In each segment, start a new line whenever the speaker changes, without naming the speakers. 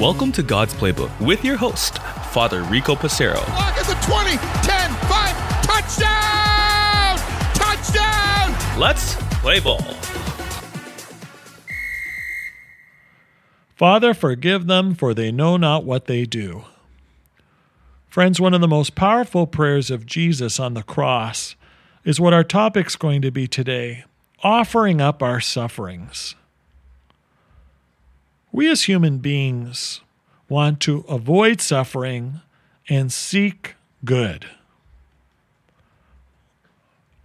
Welcome to God's Playbook with your host, Father Rico Passero.
Lock at the 20, 10, 5, touchdown! Touchdown!
Let's play ball.
Father, forgive them, for they know not what they do. Friends, one of the most powerful prayers of Jesus on the cross is what our topic's going to be today offering up our sufferings. We as human beings want to avoid suffering and seek good.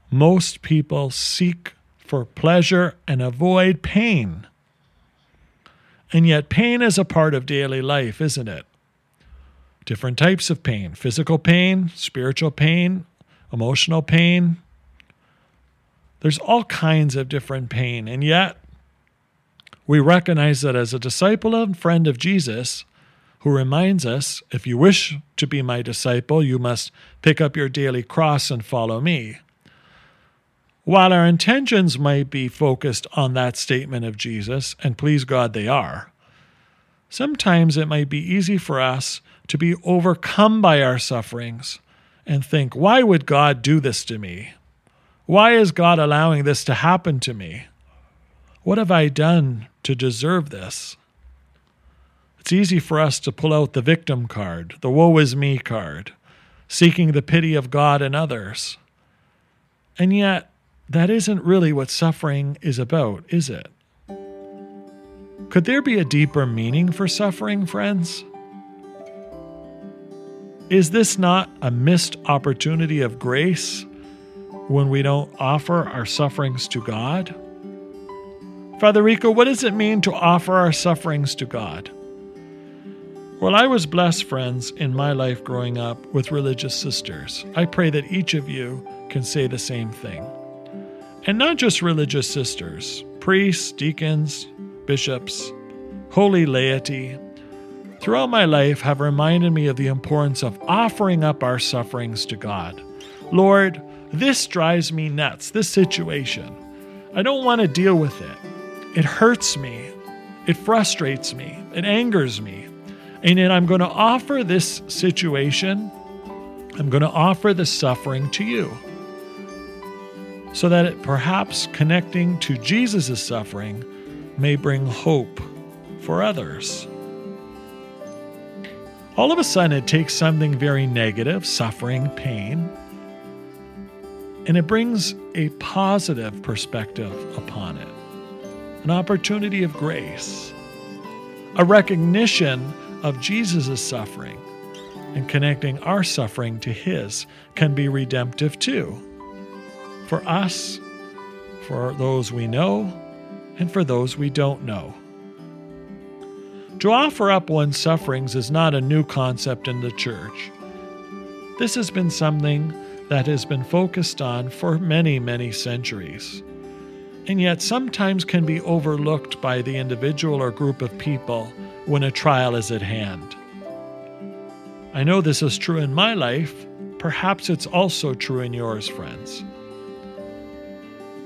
Most people seek for pleasure and avoid pain. And yet, pain is a part of daily life, isn't it? Different types of pain physical pain, spiritual pain, emotional pain. There's all kinds of different pain. And yet, we recognize that as a disciple and friend of Jesus, who reminds us, if you wish to be my disciple, you must pick up your daily cross and follow me. While our intentions might be focused on that statement of Jesus, and please God they are, sometimes it might be easy for us to be overcome by our sufferings and think, why would God do this to me? Why is God allowing this to happen to me? What have I done to deserve this? It's easy for us to pull out the victim card, the woe is me card, seeking the pity of God and others. And yet, that isn't really what suffering is about, is it? Could there be a deeper meaning for suffering, friends? Is this not a missed opportunity of grace when we don't offer our sufferings to God? Father Rico, what does it mean to offer our sufferings to God? Well, I was blessed, friends, in my life growing up with religious sisters. I pray that each of you can say the same thing. And not just religious sisters, priests, deacons, bishops, holy laity, throughout my life have reminded me of the importance of offering up our sufferings to God. Lord, this drives me nuts, this situation. I don't want to deal with it. It hurts me. It frustrates me. It angers me. And then I'm going to offer this situation, I'm going to offer the suffering to you. So that it perhaps connecting to Jesus' suffering may bring hope for others. All of a sudden, it takes something very negative, suffering, pain, and it brings a positive perspective upon it an opportunity of grace, a recognition of Jesus' suffering, and connecting our suffering to His can be redemptive too. For us, for those we know, and for those we don't know. To offer up one's sufferings is not a new concept in the church. This has been something that has been focused on for many, many centuries, and yet sometimes can be overlooked by the individual or group of people when a trial is at hand. I know this is true in my life. Perhaps it's also true in yours, friends.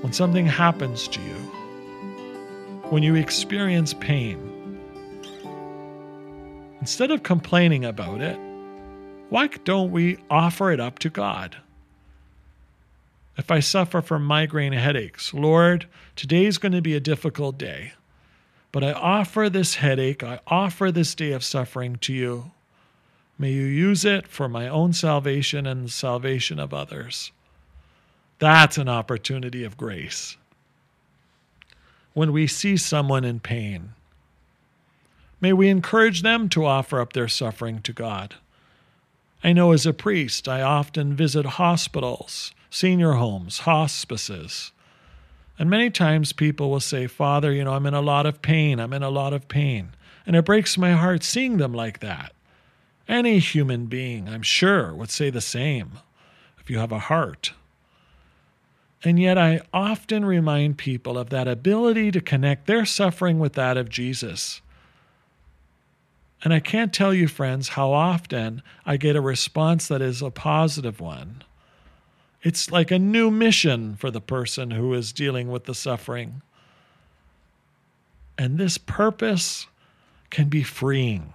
When something happens to you, when you experience pain, instead of complaining about it, why don't we offer it up to God? If I suffer from migraine headaches, Lord, today's going to be a difficult day, but I offer this headache, I offer this day of suffering to you. May you use it for my own salvation and the salvation of others. That's an opportunity of grace. When we see someone in pain, may we encourage them to offer up their suffering to God. I know as a priest, I often visit hospitals senior homes, hospices. And many times people will say, Father, you know, I'm in a lot of pain. I'm in a lot of pain. And it breaks my heart seeing them like that. Any human being, I'm sure, would say the same if you have a heart. And yet, I often remind people of that ability to connect their suffering with that of Jesus. And I can't tell you, friends, how often I get a response that is a positive one. It's like a new mission for the person who is dealing with the suffering. And this purpose can be freeing.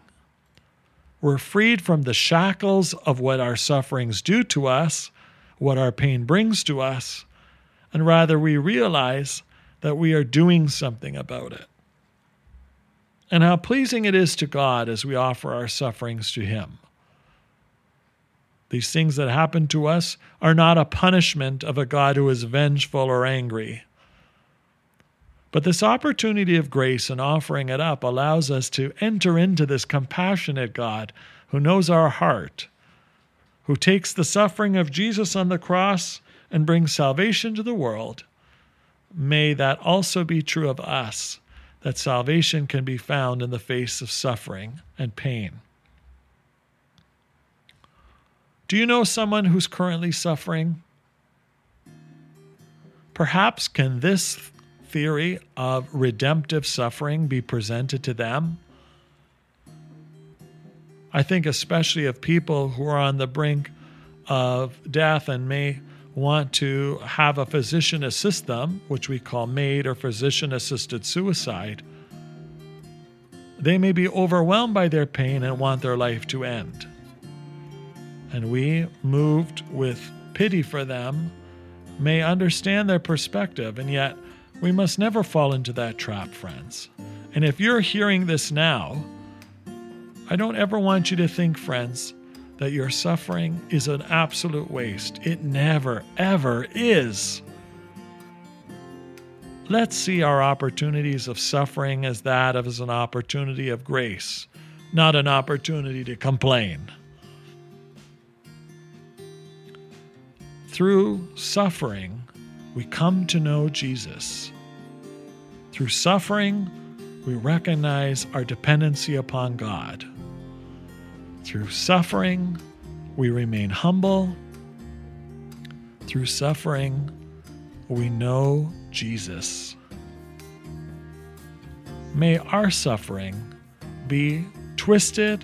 We're freed from the shackles of what our sufferings do to us, what our pain brings to us, and rather we realize that we are doing something about it. And how pleasing it is to God as we offer our sufferings to Him. These things that happen to us are not a punishment of a God who is vengeful or angry. But this opportunity of grace and offering it up allows us to enter into this compassionate God who knows our heart, who takes the suffering of Jesus on the cross and brings salvation to the world. May that also be true of us, that salvation can be found in the face of suffering and pain. Do you know someone who's currently suffering? Perhaps can this theory of redemptive suffering be presented to them? I think, especially of people who are on the brink of death and may want to have a physician assist them, which we call MAID or physician assisted suicide, they may be overwhelmed by their pain and want their life to end. And we, moved with pity for them, may understand their perspective, and yet we must never fall into that trap, friends. And if you're hearing this now, I don't ever want you to think, friends, that your suffering is an absolute waste. It never, ever is. Let's see our opportunities of suffering as that of as an opportunity of grace, not an opportunity to complain. Through suffering, we come to know Jesus. Through suffering, we recognize our dependency upon God. Through suffering, we remain humble. Through suffering, we know Jesus. May our suffering be twisted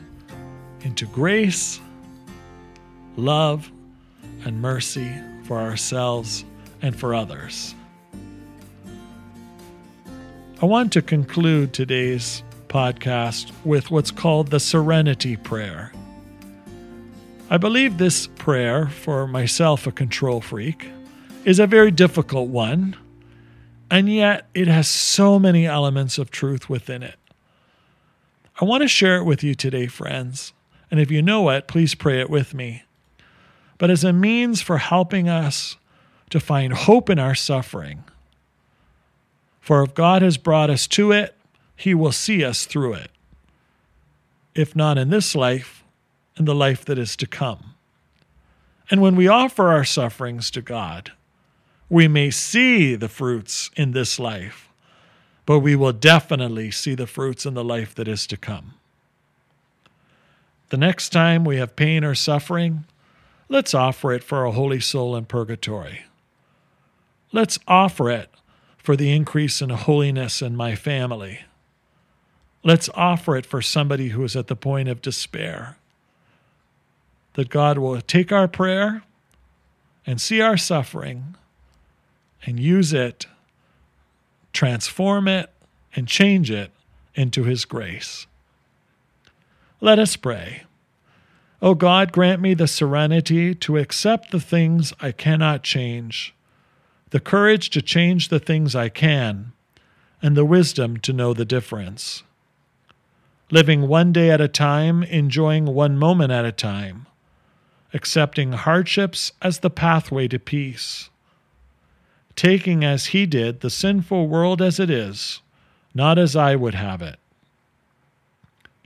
into grace, love, and mercy for ourselves and for others. I want to conclude today's podcast with what's called the Serenity Prayer. I believe this prayer, for myself, a control freak, is a very difficult one, and yet it has so many elements of truth within it. I want to share it with you today, friends, and if you know it, please pray it with me. But as a means for helping us to find hope in our suffering. For if God has brought us to it, he will see us through it. If not in this life, in the life that is to come. And when we offer our sufferings to God, we may see the fruits in this life, but we will definitely see the fruits in the life that is to come. The next time we have pain or suffering, let's offer it for a holy soul in purgatory. Let's offer it for the increase in holiness in my family. Let's offer it for somebody who is at the point of despair. That God will take our prayer and see our suffering and use it, transform it, and change it into His grace. Let us pray. O God, grant me the serenity to accept the things I cannot change, the courage to change the things I can, and the wisdom to know the difference. Living one day at a time, enjoying one moment at a time, accepting hardships as the pathway to peace, taking as he did the sinful world as it is, not as I would have it,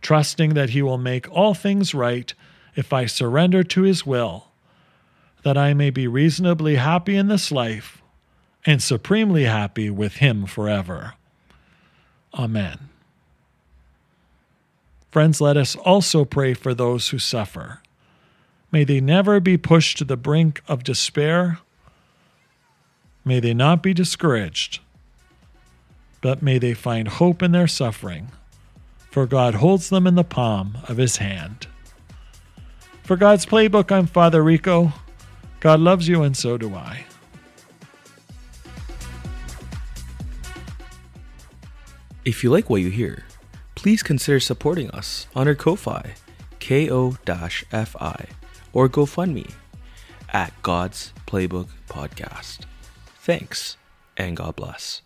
trusting that he will make all things right if I surrender to his will, that I may be reasonably happy in this life and supremely happy with him forever. Amen. Friends, let us also pray for those who suffer. May they never be pushed to the brink of despair. May they not be discouraged, but may they find hope in their suffering, for God holds them in the palm of his hand. For God's Playbook, I'm Father Rico. God loves you, and so do I.
If you like what you hear, please consider supporting us on our Ko-Fi, ko-fi, or GoFundMe at God's Playbook Podcast. Thanks, and God bless.